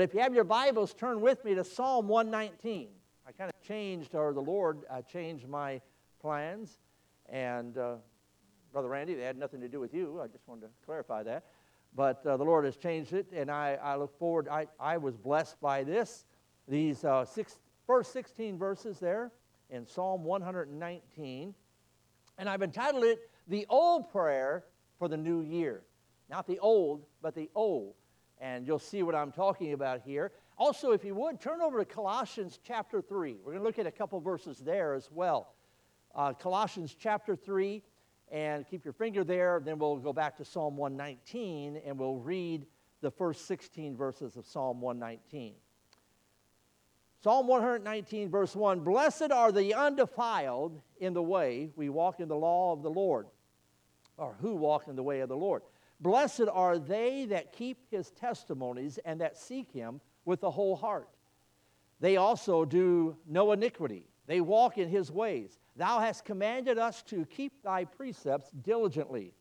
But if you have your Bibles, turn with me to Psalm 119. I kind of changed, or the Lord uh, changed my plans. And uh, Brother Randy, they had nothing to do with you. I just wanted to clarify that. But uh, the Lord has changed it, and I, I look forward. I, I was blessed by this. These uh, six, first 16 verses there in Psalm 119. And I've entitled it The Old Prayer for the New Year. Not the old, but the old. And you'll see what I'm talking about here. Also, if you would, turn over to Colossians chapter 3. We're going to look at a couple verses there as well. Uh, Colossians chapter 3, and keep your finger there. Then we'll go back to Psalm 119 and we'll read the first 16 verses of Psalm 119. Psalm 119, verse 1 Blessed are the undefiled in the way we walk in the law of the Lord, or who walk in the way of the Lord. Blessed are they that keep his testimonies and that seek him with the whole heart. They also do no iniquity, they walk in his ways. Thou hast commanded us to keep thy precepts diligently.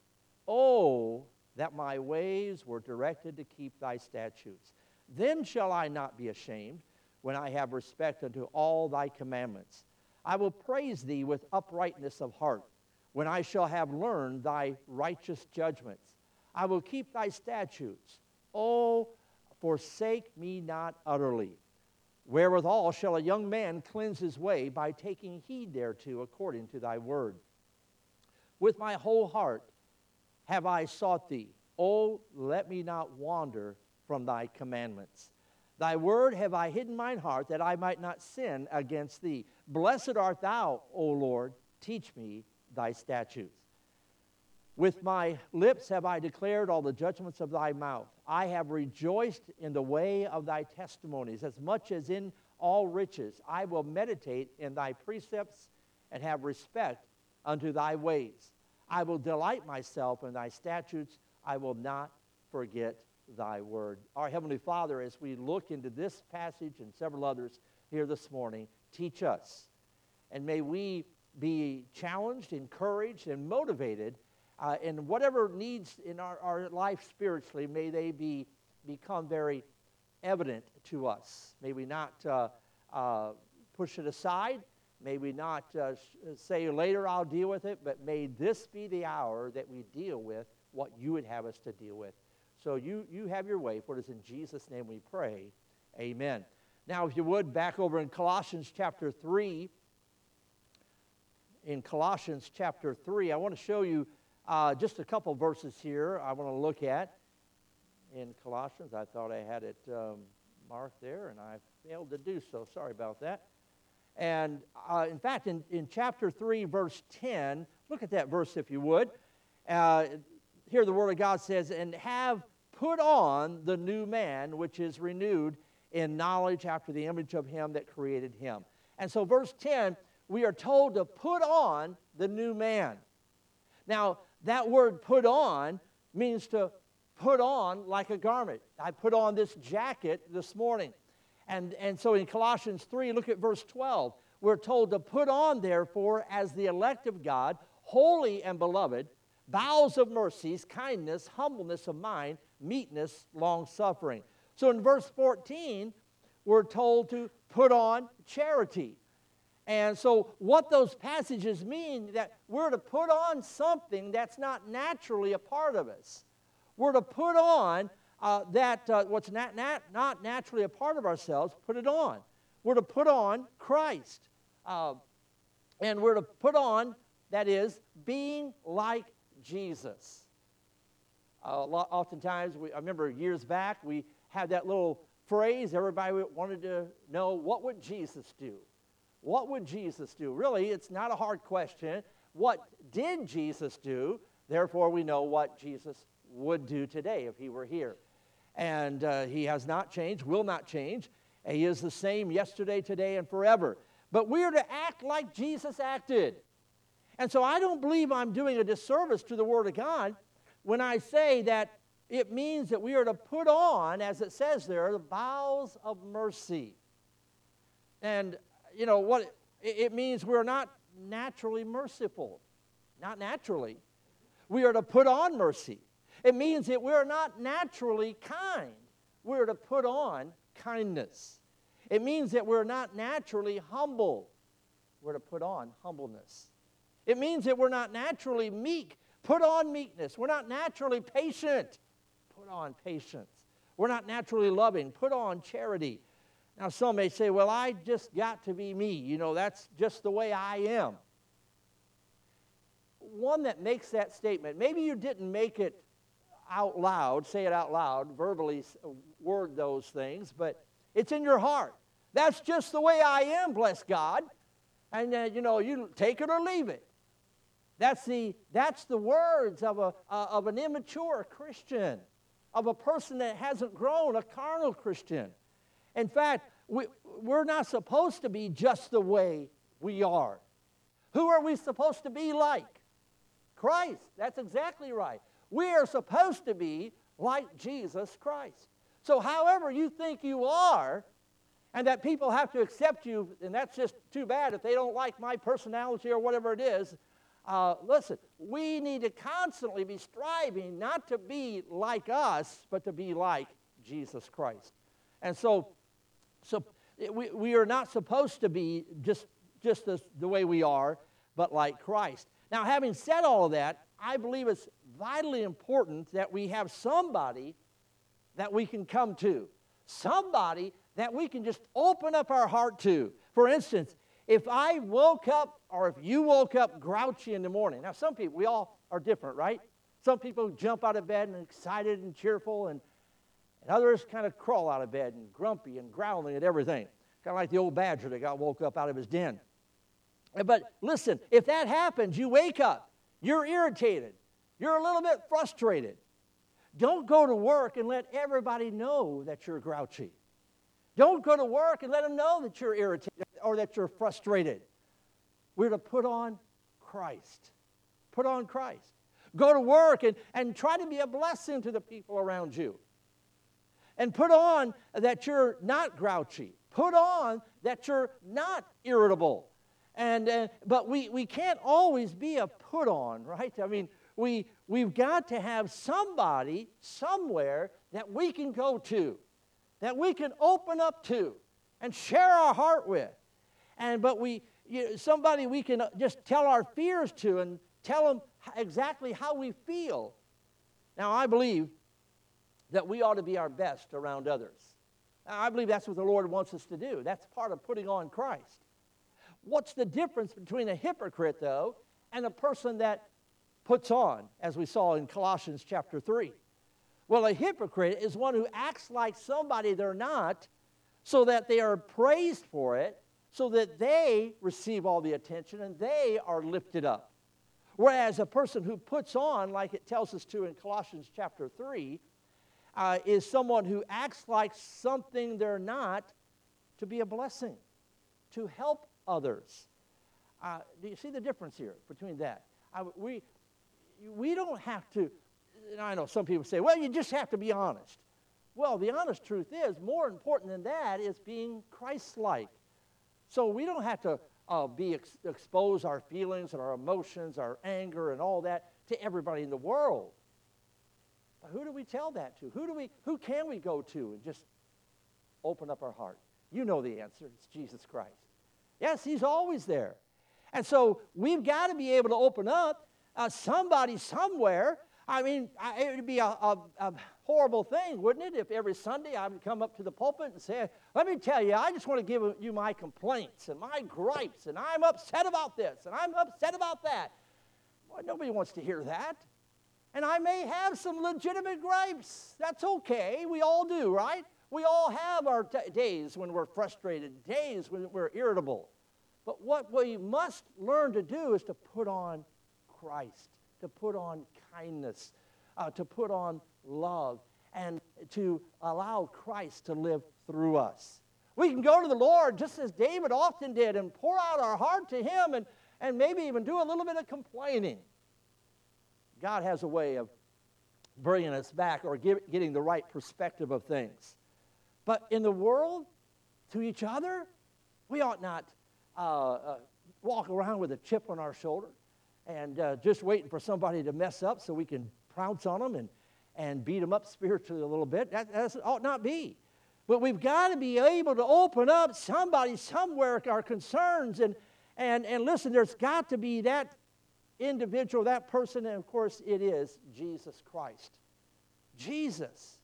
Oh, that my ways were directed to keep thy statutes. Then shall I not be ashamed when I have respect unto all thy commandments. I will praise thee with uprightness of heart, when I shall have learned thy righteous judgments. I will keep thy statutes. Oh, forsake me not utterly. Wherewithal shall a young man cleanse his way by taking heed thereto according to thy word. With my whole heart have I sought thee. Oh, let me not wander from thy commandments. Thy word have I hidden mine heart that I might not sin against thee. Blessed art thou, O Lord. Teach me thy statutes. With my lips have I declared all the judgments of thy mouth. I have rejoiced in the way of thy testimonies, as much as in all riches. I will meditate in thy precepts and have respect unto thy ways. I will delight myself in thy statutes. I will not forget thy word. Our Heavenly Father, as we look into this passage and several others here this morning, teach us. And may we be challenged, encouraged, and motivated uh, in whatever needs in our, our life spiritually, may they be, become very evident to us. May we not uh, uh, push it aside. May we not uh, say later I'll deal with it, but may this be the hour that we deal with what you would have us to deal with. So you, you have your way, for it is in Jesus' name we pray. Amen. Now, if you would, back over in Colossians chapter 3. In Colossians chapter 3, I want to show you uh, just a couple verses here I want to look at in Colossians. I thought I had it um, marked there, and I failed to do so. Sorry about that. And uh, in fact, in, in chapter 3, verse 10, look at that verse if you would. Uh, here the Word of God says, And have put on the new man, which is renewed in knowledge after the image of him that created him. And so, verse 10, we are told to put on the new man. Now, that word put on means to put on like a garment. I put on this jacket this morning. And, and so in Colossians 3, look at verse 12. We're told to put on, therefore, as the elect of God, holy and beloved, bowels of mercies, kindness, humbleness of mind, meekness, long suffering. So in verse 14, we're told to put on charity. And so, what those passages mean that we're to put on something that's not naturally a part of us. We're to put on uh, that uh, what's not, not, not naturally a part of ourselves, put it on. We're to put on Christ. Uh, and we're to put on, that is, being like Jesus. Uh, oftentimes, we, I remember years back, we had that little phrase, everybody wanted to know what would Jesus do? What would Jesus do? Really, it's not a hard question. What did Jesus do? Therefore, we know what Jesus would do today if he were here. And uh, he has not changed, will not change. He is the same yesterday, today, and forever. But we are to act like Jesus acted. And so I don't believe I'm doing a disservice to the Word of God when I say that it means that we are to put on, as it says there, the bowels of mercy. And you know, what it means we're not naturally merciful. Not naturally. We are to put on mercy. It means that we're not naturally kind. we're to put on kindness. It means that we're not naturally humble. We're to put on humbleness. It means that we're not naturally meek. Put on meekness. We're not naturally patient. Put on patience. We're not naturally loving. Put on charity. Now, some may say, well, I just got to be me. You know, that's just the way I am. One that makes that statement, maybe you didn't make it out loud, say it out loud, verbally word those things, but it's in your heart. That's just the way I am, bless God. And, uh, you know, you take it or leave it. That's the, that's the words of, a, uh, of an immature Christian, of a person that hasn't grown, a carnal Christian. In fact, we, we're not supposed to be just the way we are. Who are we supposed to be like? Christ. That's exactly right. We are supposed to be like Jesus Christ. So, however you think you are, and that people have to accept you, and that's just too bad if they don't like my personality or whatever it is. Uh, listen, we need to constantly be striving not to be like us, but to be like Jesus Christ. And so, so eh, we, we are not supposed to be just, just the, the way we are, but like Christ. Now, having said all of that, I believe it's vitally important that we have somebody that we can come to, somebody that we can just open up our heart to. For instance, if I woke up or if you woke up grouchy in the morning, now some people, we all are different, right? Some people jump out of bed and excited and cheerful, and, and others kind of crawl out of bed and grumpy and growling at everything. Kind of like the old badger that got woke up out of his den. Eh, but listen, if that happens, you wake up, you're irritated, you're a little bit frustrated. Don't go to work and let everybody know that you're grouchy. Don't go to work and let them know that you're irritated or that you're frustrated. We're to put on Christ. Put on Christ. Go to work and, and try to be a blessing to the people around you. And put on that you're not grouchy. Put on that you're not irritable. And, uh, but we, we can't always be a put on, right? I mean, we, we've got to have somebody somewhere that we can go to, that we can open up to and share our heart with. And, but we, you know, somebody we can uh, just tell our fears to and tell them exactly how we feel. Now, I believe that we ought to be our best around others. I believe that's what the Lord wants us to do. That's part of putting on Christ. What's the difference between a hypocrite, though, and a person that puts on, as we saw in Colossians chapter 3? Well, a hypocrite is one who acts like somebody they're not so that they are praised for it, so that they receive all the attention and they are lifted up. Whereas a person who puts on, like it tells us to in Colossians chapter 3, uh, is someone who acts like something they're not to be a blessing, to help others. Uh, do you see the difference here between that? I, we, we don't have to, I know some people say, well, you just have to be honest. Well, the honest truth is, more important than that is being Christ like. So we don't have to uh, be ex- expose our feelings and our emotions, our anger, and all that to everybody in the world. Who do we tell that to? Who, do we, who can we go to and just open up our heart? You know the answer. It's Jesus Christ. Yes, he's always there. And so we've got to be able to open up uh, somebody somewhere. I mean, it would be a, a, a, horrible thing, wouldn't it, if every Sunday I would come up to the pulpit and say, Let me tell you, I just want to give you my complaints and my gripes, and I'm upset about this, and I'm upset about that. Well, nobody wants to hear that. And I may have some legitimate gripes. That's okay. We all do, right? We all have our t- days when we're frustrated, days when we're irritable. But what we must learn to do is to put on Christ, to put on kindness, uh, to put on love, and to allow Christ to live through us. We can go to the Lord just as David often did and pour out our heart to Him and, and maybe even do a little bit of complaining. God has a way of bringing us back or getting the right perspective of things. But in the world, to each other, we ought not uh, uh, walk around with a chip on our shoulder and uh, just waiting for somebody to mess up so we can pounce on them and, and beat them up spiritually a little bit. That, that ought not be. But we've got to be able to open up somebody somewhere our concerns. And, and, and listen, there's got to be that individual, that person, and of course it is Jesus Christ. Jesus.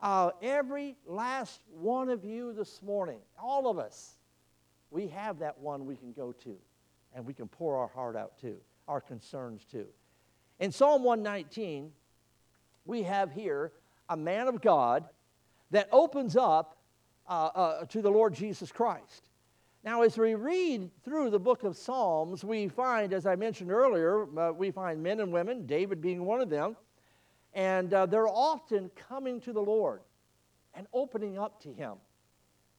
Uh, every last one of you this morning, all of us, we have that one we can go to and we can pour our heart out to, our concerns to. In Psalm 119, we have here a man of God that opens up uh, uh, to the Lord Jesus Christ. Now, as we read through the book of Psalms, we find, as I mentioned earlier, uh, we find men and women, David being one of them, and uh, they're often coming to the Lord and opening up to Him,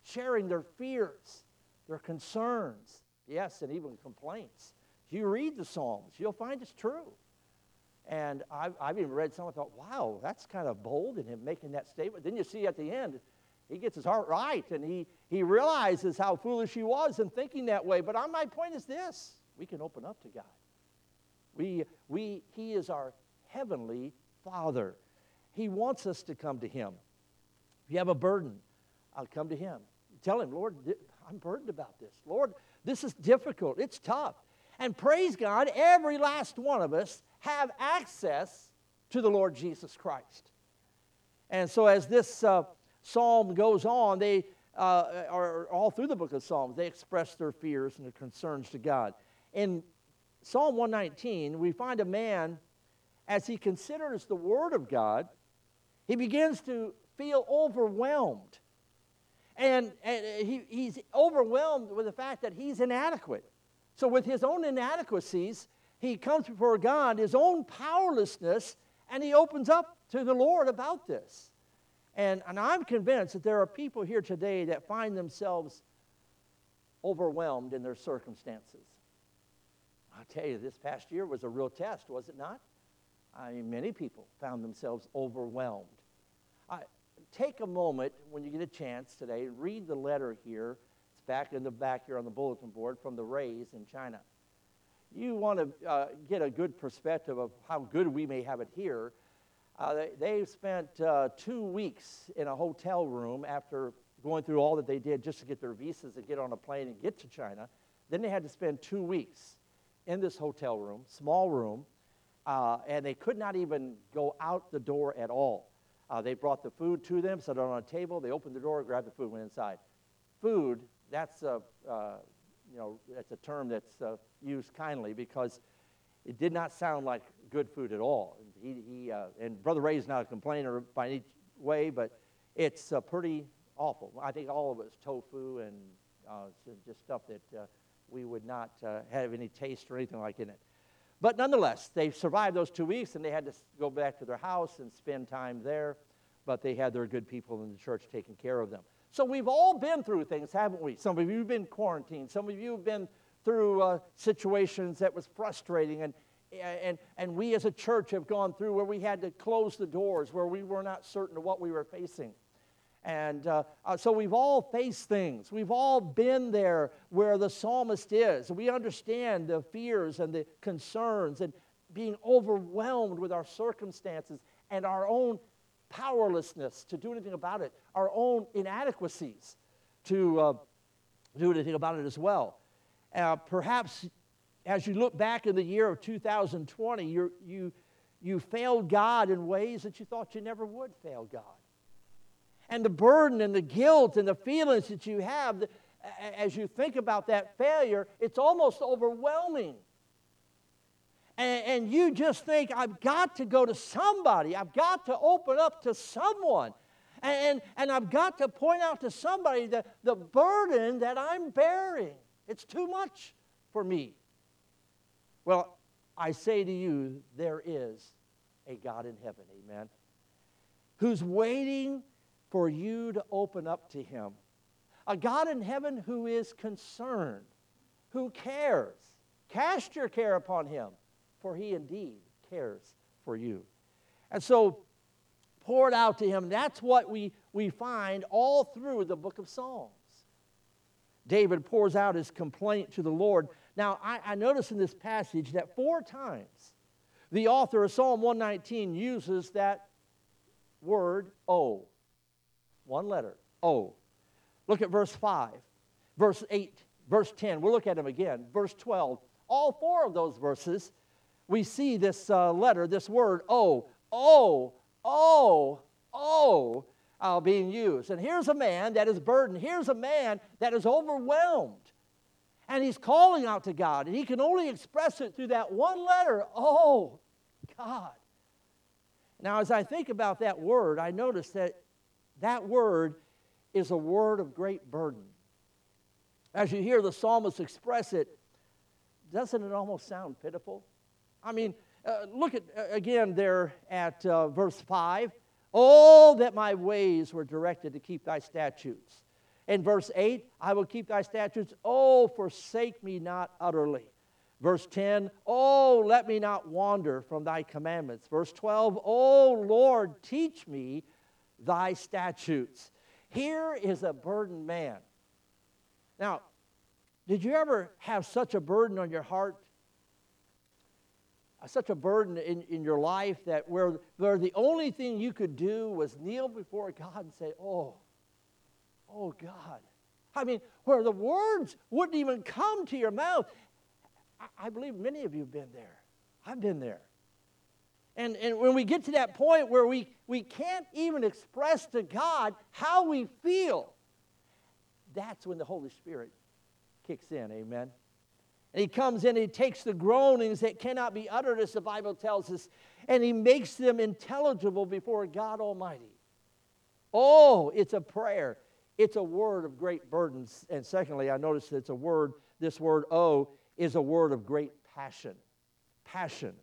sharing their fears, their concerns, yes, and even complaints. If you read the Psalms, you'll find it's true. And I've, I've even read some and thought, wow, that's kind of bold in him making that statement. Then you see at the end, he gets his heart right and he, he realizes how foolish he was in thinking that way. But on my point is this we can open up to God. We, we, he is our heavenly Father. He wants us to come to Him. If you have a burden, I'll come to Him. Tell Him, Lord, I'm burdened about this. Lord, this is difficult. It's tough. And praise God, every last one of us have access to the Lord Jesus Christ. And so, as this uh, psalm goes on, they uh, are all through the book of Psalms, they express their fears and their concerns to God. In Psalm 119, we find a man, as he considers the Word of God, he begins to feel overwhelmed. And, and he, he's overwhelmed with the fact that he's inadequate. So, with his own inadequacies, he comes before God, his own powerlessness, and he opens up to the Lord about this. And, and I'm convinced that there are people here today that find themselves overwhelmed in their circumstances. I'll tell you, this past year was a real test, was it not? I mean, many people found themselves overwhelmed. I, take a moment when you get a chance today, read the letter here. It's back in the back here on the bulletin board from the Rays in China you want to uh, get a good perspective of how good we may have it here, uh, they, they spent uh, two weeks in a hotel room after going through all that they did just to get their visas and get on a plane and get to China. Then they had to spend two weeks in this hotel room, small room, uh, and they could not even go out the door at all. Uh, they brought the food to them, set it on a table, they opened the door, grabbed the food, went inside. Food, that's a, uh, you know, that's a term that's uh, used kindly because it did not sound like good food at all. He, he uh, and Brother Ray is not a complainer by any way, but it's uh, pretty awful. I think all of it's tofu and uh, just stuff that uh, we would not uh, have any taste or anything like in it. But nonetheless, they survived those two weeks and they had to go back to their house and spend time there. But they had their good people in the church taking care of them. So we've all been through things, haven't we? Some of you have been quarantined. Some of you have been through uh, situations that was frustrating. And, and, and we as a church have gone through where we had to close the doors, where we were not certain of what we were facing. And uh, uh, so we've all faced things. We've all been there where the psalmist is. We understand the fears and the concerns and being overwhelmed with our circumstances and our own powerlessness to do anything about it, our own inadequacies to uh, do anything about it as well. Uh, perhaps as you look back in the year of 2020, you you, you failed God in ways that you thought you never would fail God. And the burden and the guilt and the feelings that you have as you think about that failure, it's almost overwhelming and, and you just think, I've got to go to somebody, I've got to open up to someone. And, and, I've got to point out to somebody the, the burden that I'm bearing. It's too much for me. Well, I say to you, there is a God in heaven, amen, who's waiting for you to open up to him. A God in heaven who is concerned, who cares. Cast your care upon him for he indeed cares for you. And so, pour it out to him. That's what we, we find all through the book of Psalms. David pours out his complaint to the Lord. Now, I, I notice in this passage that four times the author of Psalm 119 uses that word O. One letter, O. Look at verse 5, verse 8, verse 10. We'll look at them again. Verse 12. All four of those verses, we see this uh, letter, this word O. O, O, O uh, being used. And here's a man that is burdened. Here's a man that is overwhelmed. And he's calling out to God. And he can only express it through that one letter, Oh, God. Now, as I think about that word, I notice that that word is a word of great burden. As you hear the psalmist express it, doesn't it almost sound pitiful? I mean, uh, look at uh, again there at uh, verse 5. Oh, that my ways were directed to keep thy statutes. In verse 8, I will keep thy statutes. Oh, forsake me not utterly. Verse 10, Oh, let me not wander from thy commandments. Verse 12, Oh, Lord, teach me thy statutes. Here is a burdened man. Now, did you ever have such a burden on your heart? Uh, such a burden in, in your life that where, where the only thing you could do was kneel before God and say, Oh, oh God. I mean, where the words wouldn't even come to your mouth. I, believe many of you have been there. I've been there. And, and when we get to that point where we, we can't even express to God how we feel, that's when the Holy Spirit kicks in. Amen. And he comes in, and he takes the groanings that cannot be uttered, as the Bible tells us, and he makes them intelligible before God Almighty. Oh, it's a prayer. It's a word of great burdens. And secondly, I noticed that it's a word, this word, oh, is a word of great passion. Passion.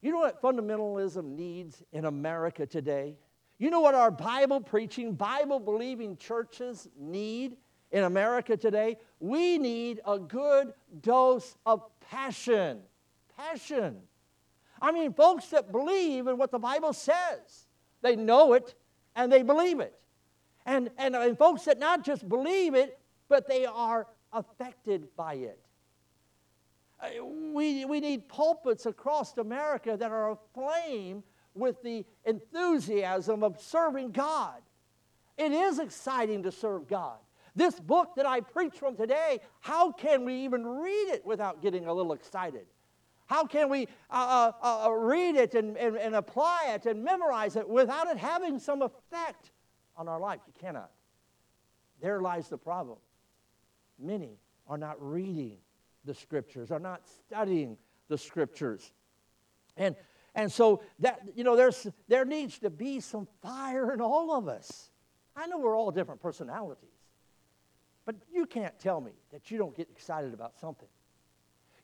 You know what fundamentalism needs in America today? You know what our Bible preaching, Bible believing churches need in America today? We need a good dose of passion. Passion. I mean, folks that believe in what the Bible says, they know it and they believe it. And, and, and folks that not just believe it, but they are affected by it. Uh, we, we need pulpits across America that are aflame with the enthusiasm of serving God. It is exciting to serve God. This book that I preach from today, how can we even read it without getting a little excited? How can we uh, uh, uh, read it and, and, and apply it and memorize it without it having some effect on our life? You cannot. There lies the problem. Many are not reading the scriptures, are not studying the scriptures. And, and so that, you know, there's, there needs to be some fire in all of us. I know we're all different personalities, but you can't tell me that you don't get excited about something.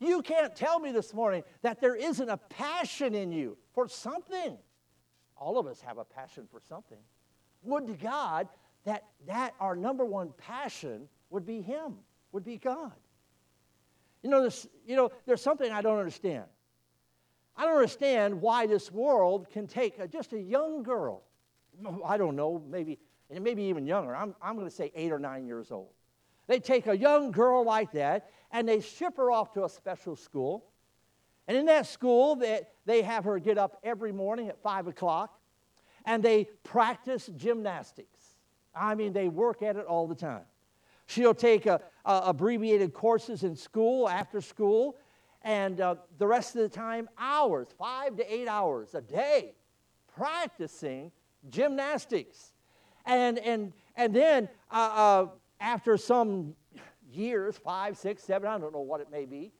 You can't tell me this morning that there isn't a passion in you for something. All of us have a passion for something. Would to God that, that our number one passion would be Him, would be God. You know, this, you know, there's something I don't understand. I don't understand why this world can take a, just a young girl, I don't know, maybe, and maybe even younger. I'm, I'm going to say eight or nine years old. They take a young girl like that and they ship her off to a special school. And in that school, they, they have her get up every morning at 5 o'clock and they practice gymnastics. I mean, they work at it all the time. She'll take abbreviated courses in school, after school, and uh, the rest of the time, hours, five to eight hours a day, practicing gymnastics. And, and, and then uh, uh, after some years, five, six, seven, I don't know what it may be,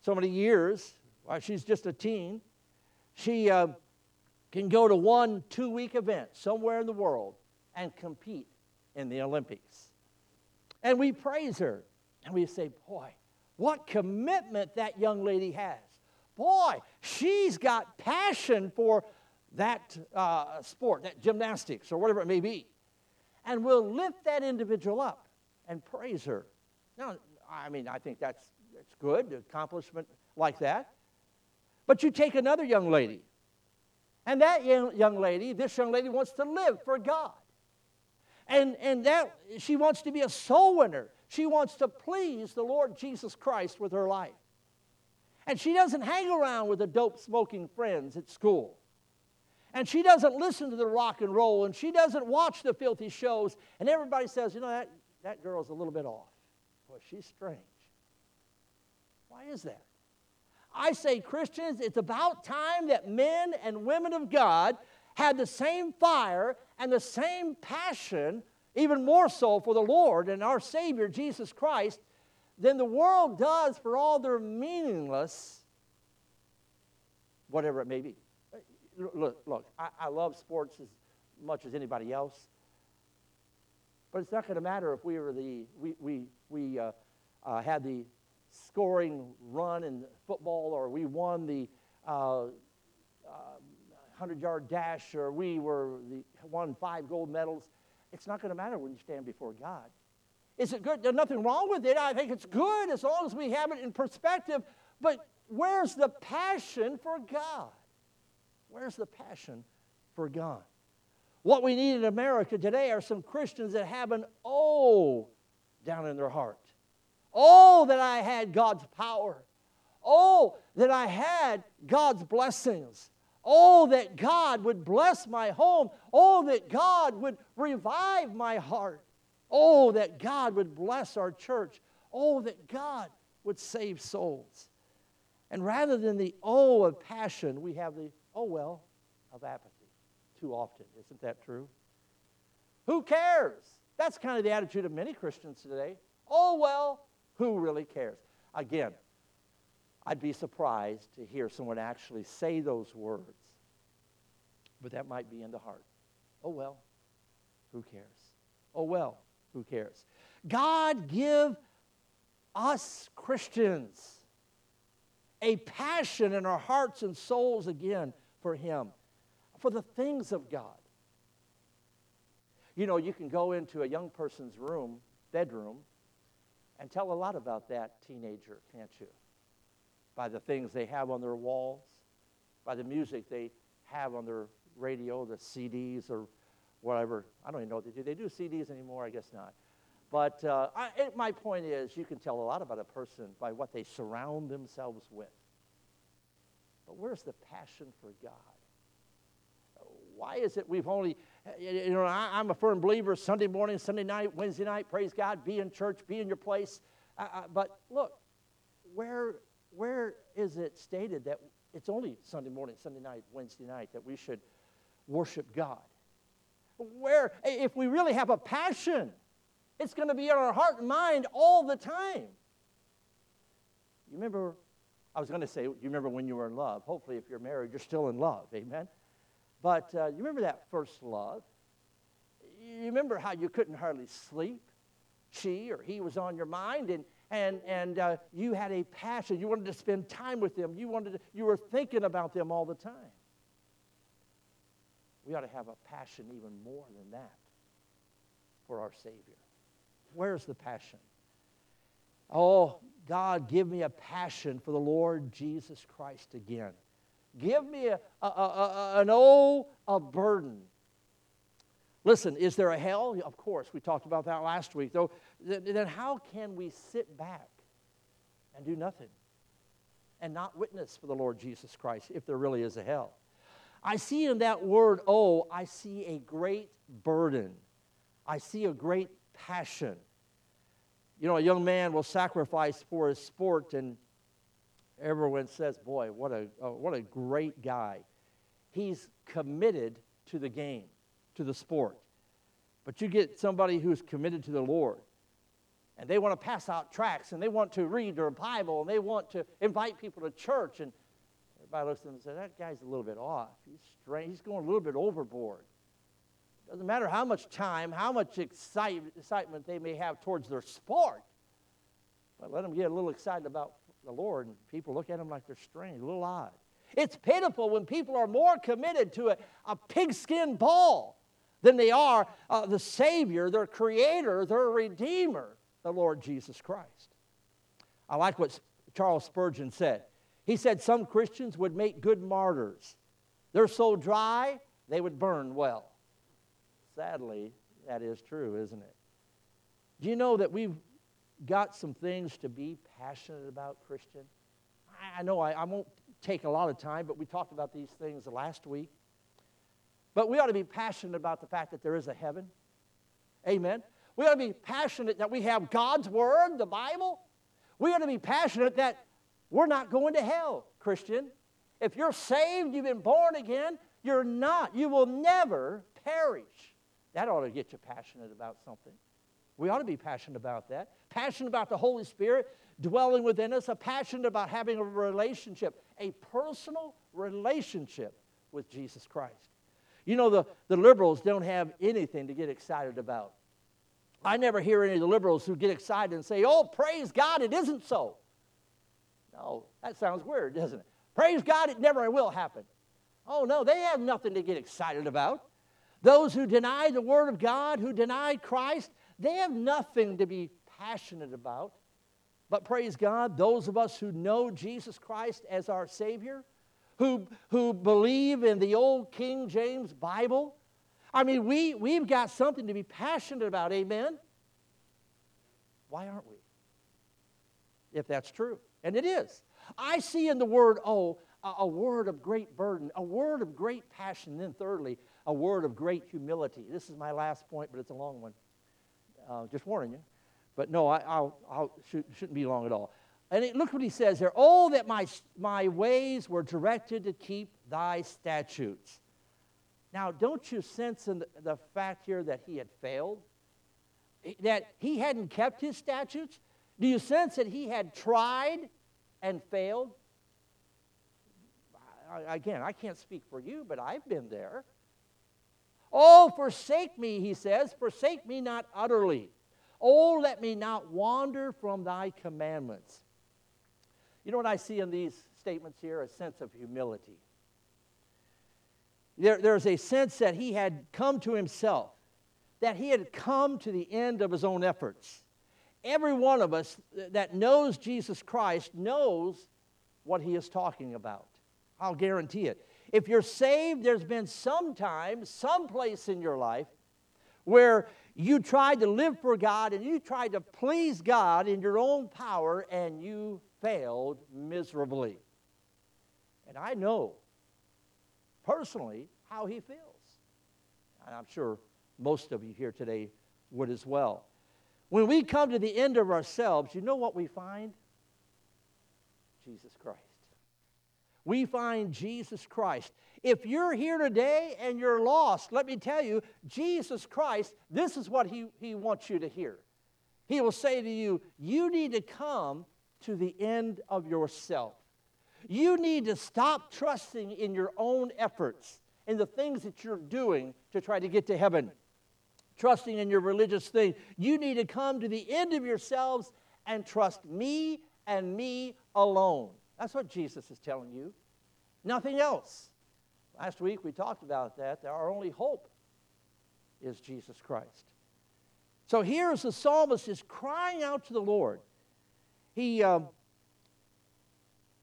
so many years, while she's just a teen, she uh, can go to one two week event somewhere in the world and compete in the Olympics. And we praise her. And we say, boy, what commitment that young lady has. Boy, she's got passion for that uh, sport, that gymnastics, or whatever it may be. And we'll lift that individual up and praise her. Now, I mean, I think that's, that's good, accomplishment like that. But you take another young lady, and that young, lady, this young lady wants to live for God. And, and that she wants to be a soul winner. She wants to please the Lord Jesus Christ with her life. And she doesn't hang around with the dope smoking friends at school. and she doesn't listen to the rock and roll and she doesn't watch the filthy shows. And everybody says, you know, that, that girl's a little bit off. Boy, she's strange. Why is that? I say, Christians, it's about time that men and women of God had the same fire and the same passion, even more so for the Lord and our Savior, Jesus Christ, than the world does for all their meaningless, whatever it may be. Look, look, I, I love sports as much as anybody else, but it's not going to matter if we were the we we we uh, uh, had the scoring run in football, or we won the uh, 100 yard dash, or we were the, won five gold medals. It's not going to matter when you stand before God. Is it good? There's nothing wrong with it. I think it's good as long as we have it in perspective. But where's the passion for God? Where's the passion for God? What we need in America today are some Christians that have an oh down in their heart. Oh, that I had God's power. Oh, that I had God's blessings. Oh, that God would bless my home. Oh, that God would revive my heart. Oh, that God would bless our church. Oh, that God would save souls. And rather than the oh of passion, we have the oh well of apathy too often. Isn't that true? Who cares? That's kind of the attitude of many Christians today. Oh well, who really cares? Again, I'd be surprised to hear someone actually say those words, but that might be in the heart. Oh well, who cares? Oh well, who cares? God give us Christians a passion in our hearts and souls again for Him, for the things of God. You know, you can go into a young person's room, bedroom, and tell a lot about that teenager, can't you? By the things they have on their walls, by the music they have on their radio, the CDs or whatever. I don't even know. What they do they do CDs anymore? I guess not. But uh, I, it, my point is, you can tell a lot about a person by what they surround themselves with. But where's the passion for God? Why is it we've only, you know, I, am a firm believer Sunday morning, Sunday night, Wednesday night, praise God, be in church, be in your place. But look, where, where is it stated that it's only Sunday morning, Sunday night, Wednesday night that we should worship God? Where, if we really have a passion, it's going to be in our heart and mind all the time. You remember, I was going to say, you remember when you were in love. Hopefully, if you're married, you're still in love. Amen. But uh, you remember that first love? You remember how you couldn't hardly sleep? She or he was on your mind, and, and, and uh, you had a passion. You wanted to spend time with them. You, wanted to, you were thinking about them all the time. We ought to have a passion even more than that for our Savior. Where's the passion? Oh, God, give me a passion for the Lord Jesus Christ again. Give me a, a, a, an O of burden. Listen, is there a hell? Of course, we talked about that last week. Though, then how can we sit back and do nothing and not witness for the Lord Jesus Christ if there really is a hell? I see in that word, oh, I see a great burden. I see a great passion. You know, a young man will sacrifice for his sport and everyone says, boy, what a, oh, what a great guy. He's committed to the game, to the sport. But you get somebody who's committed to the Lord, and they want to pass out tracts, and they want to read their Bible, and they want to invite people to church, and everybody looks at them and says, that guy's a little bit off. He's strange. He's going a little bit overboard. Doesn't matter how much time, how much excite, excitement they may have towards their sport, but let them get a little excited about the Lord, and people look at him like they're strange, a little odd. It's pitiful when people are more committed to a, a pigskin ball than they are uh, the Savior, their Creator, their Redeemer, the Lord Jesus Christ. I like what Charles Spurgeon said. He said some Christians would make good martyrs. They're so dry, they would burn well. Sadly, that is true, isn't it? Do you know that we've got some things to be passionate about, Christian? I, I know I, I won't take a lot of time, but we talked about these things last week. but we ought to be passionate about the fact that there is a heaven. Amen. We ought to be passionate that we have God's Word, the Bible. We ought to be passionate that we're not going to hell, Christian. If you're saved, you've been born again, you're not. You will never perish. That ought to get you passionate about something. We ought to be passionate about that. Passionate about the Holy Spirit dwelling within us, a passion about having a relationship, a personal relationship with Jesus Christ. You know, the, the liberals don't have anything to get excited about. I never hear any of the liberals who get excited and say, Oh, praise God, it isn't so. No, that sounds weird, doesn't it? Praise God, it never will happen. Oh, no, they have nothing to get excited about. Those who deny the Word of God, who deny Christ, they have nothing to be passionate about. But praise God, those of us who know Jesus Christ as our Savior, who, who believe in the old King James Bible, I mean, we, we've got something to be passionate about, amen? Why aren't we? If that's true. And it is. I see in the word, oh, a, word of great burden, a word of great passion, and then thirdly, a word of great humility. This is my last point, but it's a long one. Uh, just warning you. But no, I I'll, I'll, should, shouldn't be long at all. And it, look what he says there. Oh, that my, my ways were directed to keep thy statutes. Now, don't you sense in the, the fact here that he had failed? That he hadn't kept his statutes? Do you sense that he had tried and failed? I, again, I can't speak for you, but I've been there. Oh, forsake me, he says, forsake me not utterly. Oh, let me not wander from thy commandments. You know what I see in these statements here? A sense of humility. There, there's a sense that he had come to himself, that he had come to the end of his own efforts. Every one of us that knows Jesus Christ knows what he is talking about. I'll guarantee it. If you're saved, there's been some time, some place in your life where you tried to live for God and you tried to please God in your own power and you failed miserably. And I know personally how he feels. And I'm sure most of you here today would as well. When we come to the end of ourselves, you know what we find? Jesus Christ. We find Jesus Christ. If you're here today and you're lost, let me tell you, Jesus Christ, this is what he, he wants you to hear. He will say to you, You need to come to the end of yourself. You need to stop trusting in your own efforts, in the things that you're doing to try to get to heaven, trusting in your religious thing. You need to come to the end of yourselves and trust me and me alone. That's what Jesus is telling you. Nothing else. Last week we talked about that. Our only hope is Jesus Christ. So here's the psalmist is crying out to the Lord. He um,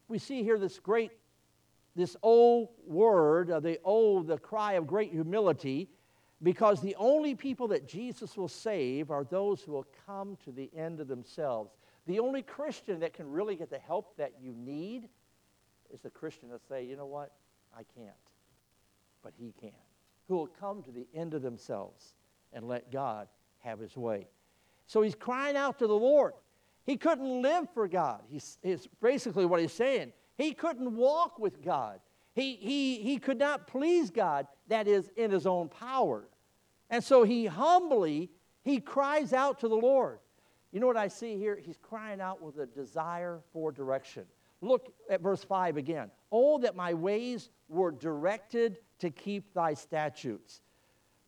we see here this great, this old word, uh, the old, the cry of great humility, because the only people that Jesus will save are those who will come to the end of themselves. The only Christian that can really get the help that you need is the Christian that say, you know what, I can't, but he can. Who will come to the end of themselves and let God have his way. So he's crying out to the Lord. He couldn't live for God. He's, he's basically what he's saying. He couldn't walk with God. He, he, he could not please God, that is, in his own power. And so he humbly, he cries out to the Lord. You know what I see here? He's crying out with a desire for direction. Look at verse 5 again. Oh, that my ways were directed to keep thy statutes.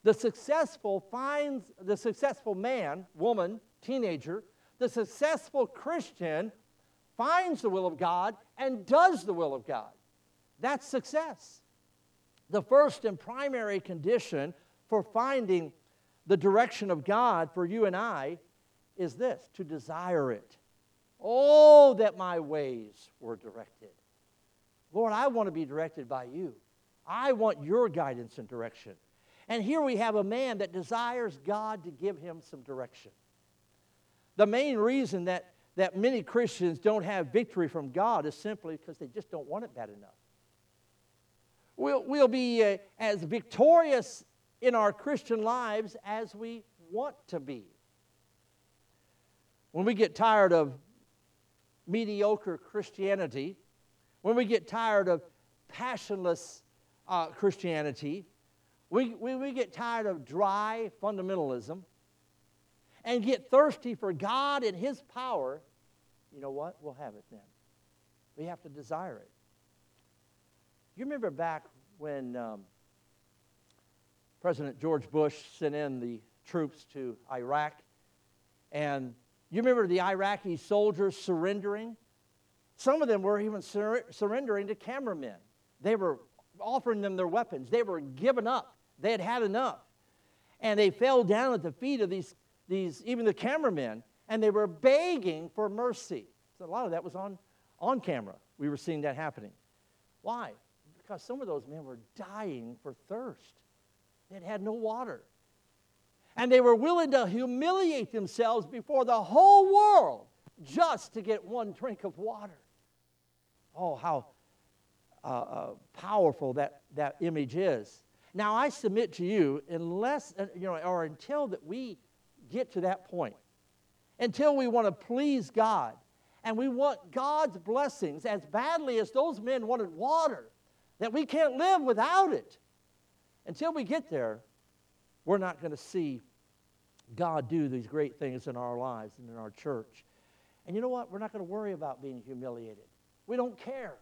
The successful finds, the successful man, woman, teenager, the successful Christian finds the will of God and does the will of God. That's success. The first and primary condition for finding the direction of God for you and I is this to desire it. Oh, that my ways were directed. Lord, I want to be directed by you. I want your guidance and direction. And here we have a man that desires God to give him some direction. The main reason that, that many Christians don't have victory from God is simply because they just don't want it bad enough. We'll, we'll be uh, as victorious in our Christian lives as we want to be. When we get tired of mediocre Christianity, when we get tired of passionless uh, Christianity, we, we, we get tired of dry fundamentalism and get thirsty for God and His power, you know what? We'll have it then. We have to desire it. You remember back when um, President George Bush sent in the troops to Iraq, and you remember the Iraqi soldiers surrendering? Some of them were even sur- surrendering to cameramen. They were offering them their weapons. They were giving up. They had had enough. And they fell down at the feet of these, these even the cameramen, and they were begging for mercy. So a lot of that was on, on camera. We were seeing that happening. Why? Because some of those men were dying for thirst. They had had no water. And they were willing to humiliate themselves before the whole world just to get one drink of water. Oh, how uh, uh, powerful that, that image is. Now, I submit to you, unless, uh, you know, or until that we get to that point, until we want to please God and we want God's blessings as badly as those men wanted water, that we can't live without it. Until we get there, we're not going to see God do these great things in our lives and in our church. And you know what? We're not going to worry about being humiliated. We don't care.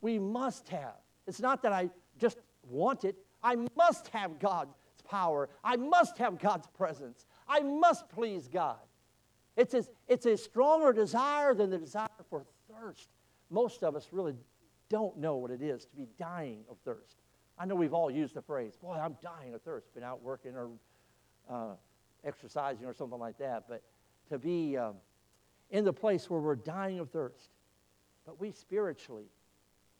We must have. It's not that I just want it, I must have God's power. I must have God's presence. I must please God. It's a, it's a stronger desire than the desire for thirst. Most of us really don't know what it is to be dying of thirst. I know we've all used the phrase, boy, I'm dying of thirst, been out working or uh, exercising or something like that, but to be um, in the place where we're dying of thirst. But we spiritually,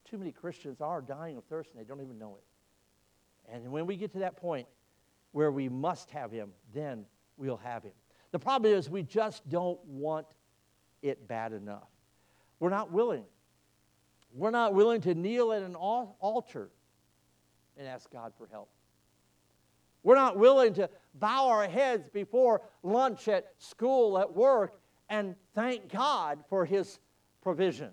too many Christians are dying of thirst and they don't even know it. And when we get to that point where we must have Him, then we'll have Him. The problem is we just don't want it bad enough. We're not willing. We're not willing to kneel at an altar and ask God for help. We're not willing to bow our heads before lunch at school, at work, and thank God for His provision.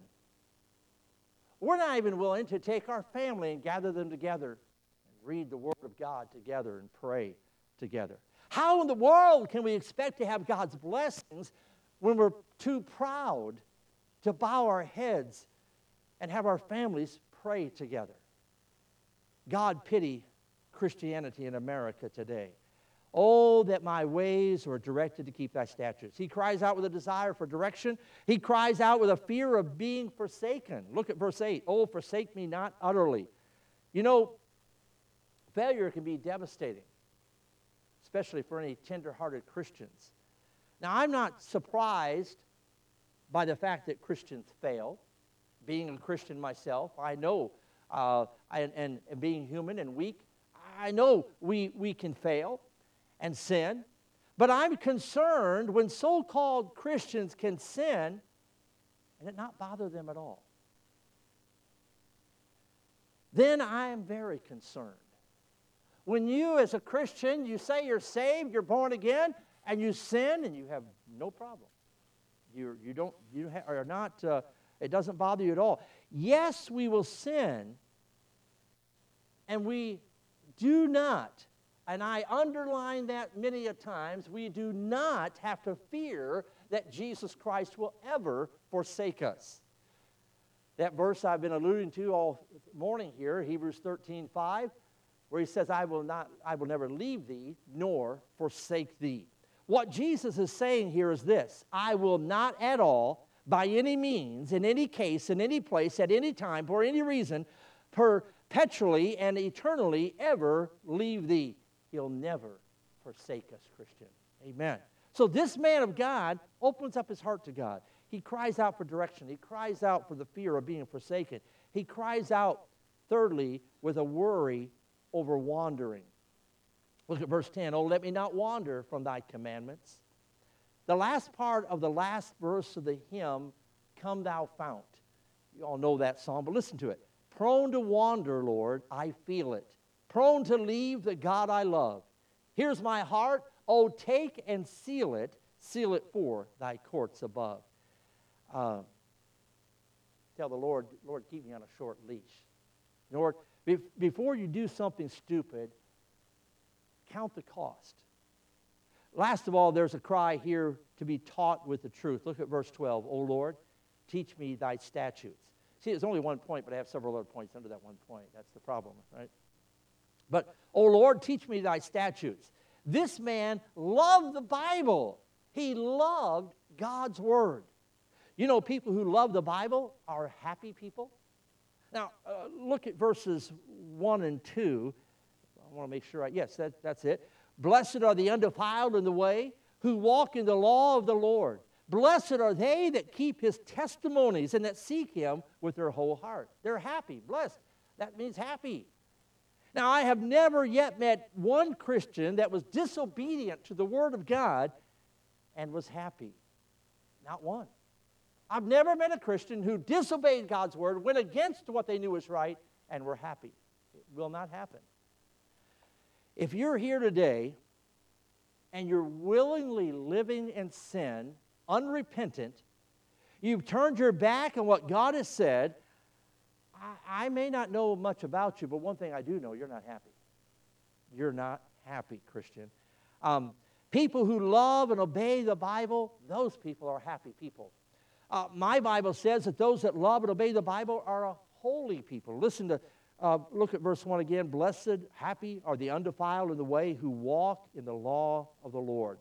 We're not even willing to take our family and gather them together and read the Word of God together and pray together. How in the world can we expect to have God's blessings when we're too proud to bow our heads and have our families pray together? God pity Christianity in America today. Oh, that my ways were directed to keep thy statutes. He cries out with a desire for direction. He cries out with a fear of being forsaken. Look at verse 8. Oh, forsake me not utterly. You know, failure can be devastating, especially for any tender-hearted Christians. Now, I'm not surprised by the fact that Christians fail. Being a Christian myself, I know, uh, and, and, and being human and weak, I know we, we can fail and sin, but I'm concerned when so called Christians can sin and it not bother them at all. Then I am very concerned. When you, as a Christian, you say you're saved, you're born again, and you sin and you have no problem. You, you don't, you are not, uh, it doesn't bother you at all. Yes, we will sin, and we do not, and I underline that many a times, we do not have to fear that Jesus Christ will ever forsake us. That verse I've been alluding to all morning here, Hebrews 13 5, where he says, I will, not, I will never leave thee nor forsake thee. What Jesus is saying here is this I will not at all, by any means, in any case, in any place, at any time, for any reason, per perpetually and eternally ever leave thee. He'll never forsake us, Christian. Amen. So this man of God opens up his heart to God. He cries out for direction. He cries out for the fear of being forsaken. He cries out, thirdly, with a worry over wandering. Look at verse 10. Oh, let me not wander from thy commandments. The last part of the last verse of the hymn, Come Thou Fount. You all know that song, but listen to it. Prone to wander, Lord, I feel it. Prone to leave the God I love. Here's my heart. Oh, take and seal it. Seal it for thy courts above. Uh, tell the Lord, Lord, keep me on a short leash. Lord, before you do something stupid, count the cost. Last of all, there's a cry here to be taught with the truth. Look at verse 12. O Lord, teach me thy statutes. See, it's only one point, but I have several other points under that one point. That's the problem, right? But, O Lord, teach me thy statutes. This man loved the Bible, he loved God's word. You know, people who love the Bible are happy people. Now, uh, look at verses 1 and 2. I want to make sure I, yes, that, that's it. Blessed are the undefiled in the way who walk in the law of the Lord. Blessed are they that keep his testimonies and that seek him with their whole heart. They're happy, blessed. That means happy. Now, I have never yet met one Christian that was disobedient to the Word of God and was happy. Not one. I've never met a Christian who disobeyed God's Word, went against what they knew was right, and were happy. It will not happen. If you're here today and you're willingly living in sin, unrepentant, you've turned your back on what God has said, I, I, may not know much about you, but one thing I do know you're not happy. You're not happy, Christian. Um, people who love and obey the Bible, those people are happy people. Uh, my Bible says that those that love and obey the Bible are a holy people. Listen to uh, look at verse 1 again. Blessed, happy are the undefiled in the way who walk in the law of the Lord.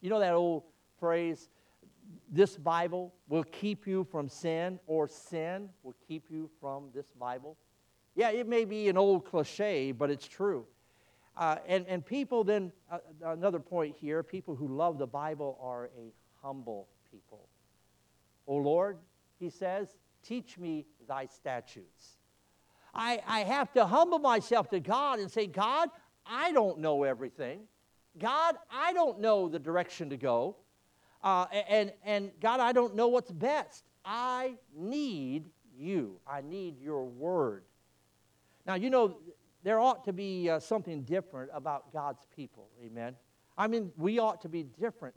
You know that old phrase, this Bible will keep you from sin, or sin will keep you from this Bible? Yeah, it may be an old cliche, but it's true. Uh, and, and people then, uh, another point here people who love the Bible are a humble people. O Lord, he says, teach me thy statutes. I, I have to humble myself to God and say, God, I don't know everything. God, I don't know the direction to go. Uh, and, and God, I don't know what's best. I need you. I need your word. Now, you know, there ought to be uh, something different about God's people. Amen. I mean, we ought to be different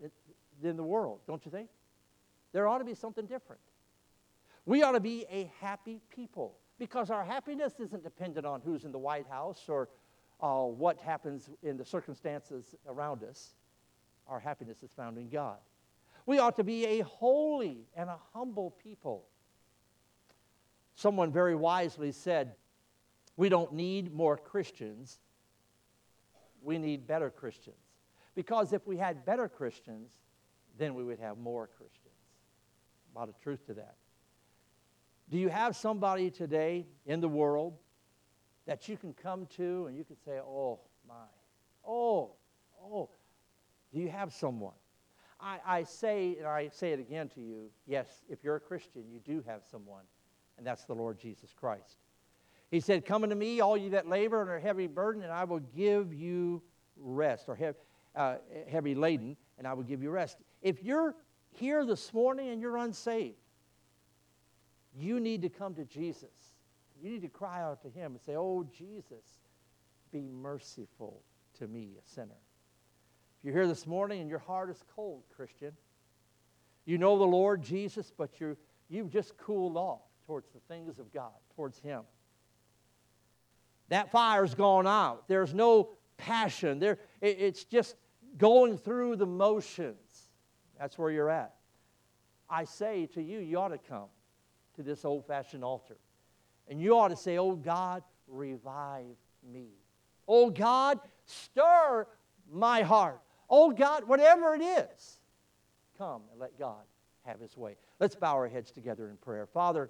than the world, don't you think? There ought to be something different. We ought to be a happy people because our happiness isn't dependent on who's in the White House or uh, what happens in the circumstances around us. Our happiness is found in God. We ought to be a holy and a humble people. Someone very wisely said, We don't need more Christians, we need better Christians. Because if we had better Christians, then we would have more Christians. A lot of truth to that. Do you have somebody today in the world that you can come to and you can say, oh, my, oh, oh? Do you have someone? I, I say, and I say it again to you, yes, if you're a Christian, you do have someone, and that's the Lord Jesus Christ. He said, Come unto me, all you that labor and are heavy burdened, and I will give you rest, or heavy, uh, heavy laden, and I will give you rest. If you're here this morning and you're unsaved, you need to come to Jesus. You need to cry out to him and say, Oh, Jesus, be merciful to me, a sinner. You're here this morning and your heart is cold, Christian, you know the Lord Jesus, but you're, you've just cooled off towards the things of God, towards Him. That fire's gone out. There's no passion. There, it, it's just going through the motions. That's where you're at. I say to you, you ought to come to this old fashioned altar. And you ought to say, Oh God, revive me. Oh God, stir my heart. Oh God, whatever it is, come and let God have his way. Let's bow our heads together in prayer. Father,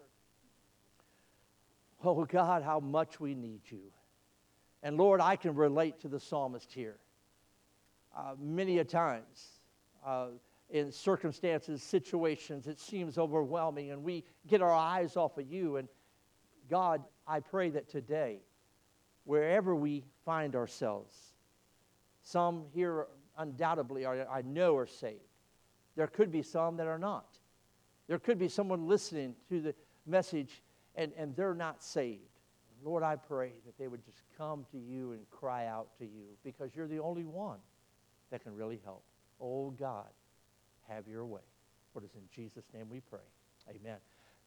oh God, how much we need you. And Lord, I can relate to the psalmist here. Uh, many a times, uh, in circumstances, situations, it seems overwhelming, and we get our eyes off of you. And God, I pray that today, wherever we find ourselves, some here undoubtedly are, I know are saved. There could be some that are not. There could be someone listening to the message and, and they're not saved. Lord, I pray that they would just come to you and cry out to you because you're the only one that can really help. Oh, God, have your way. For it is in Jesus' name we pray. Amen.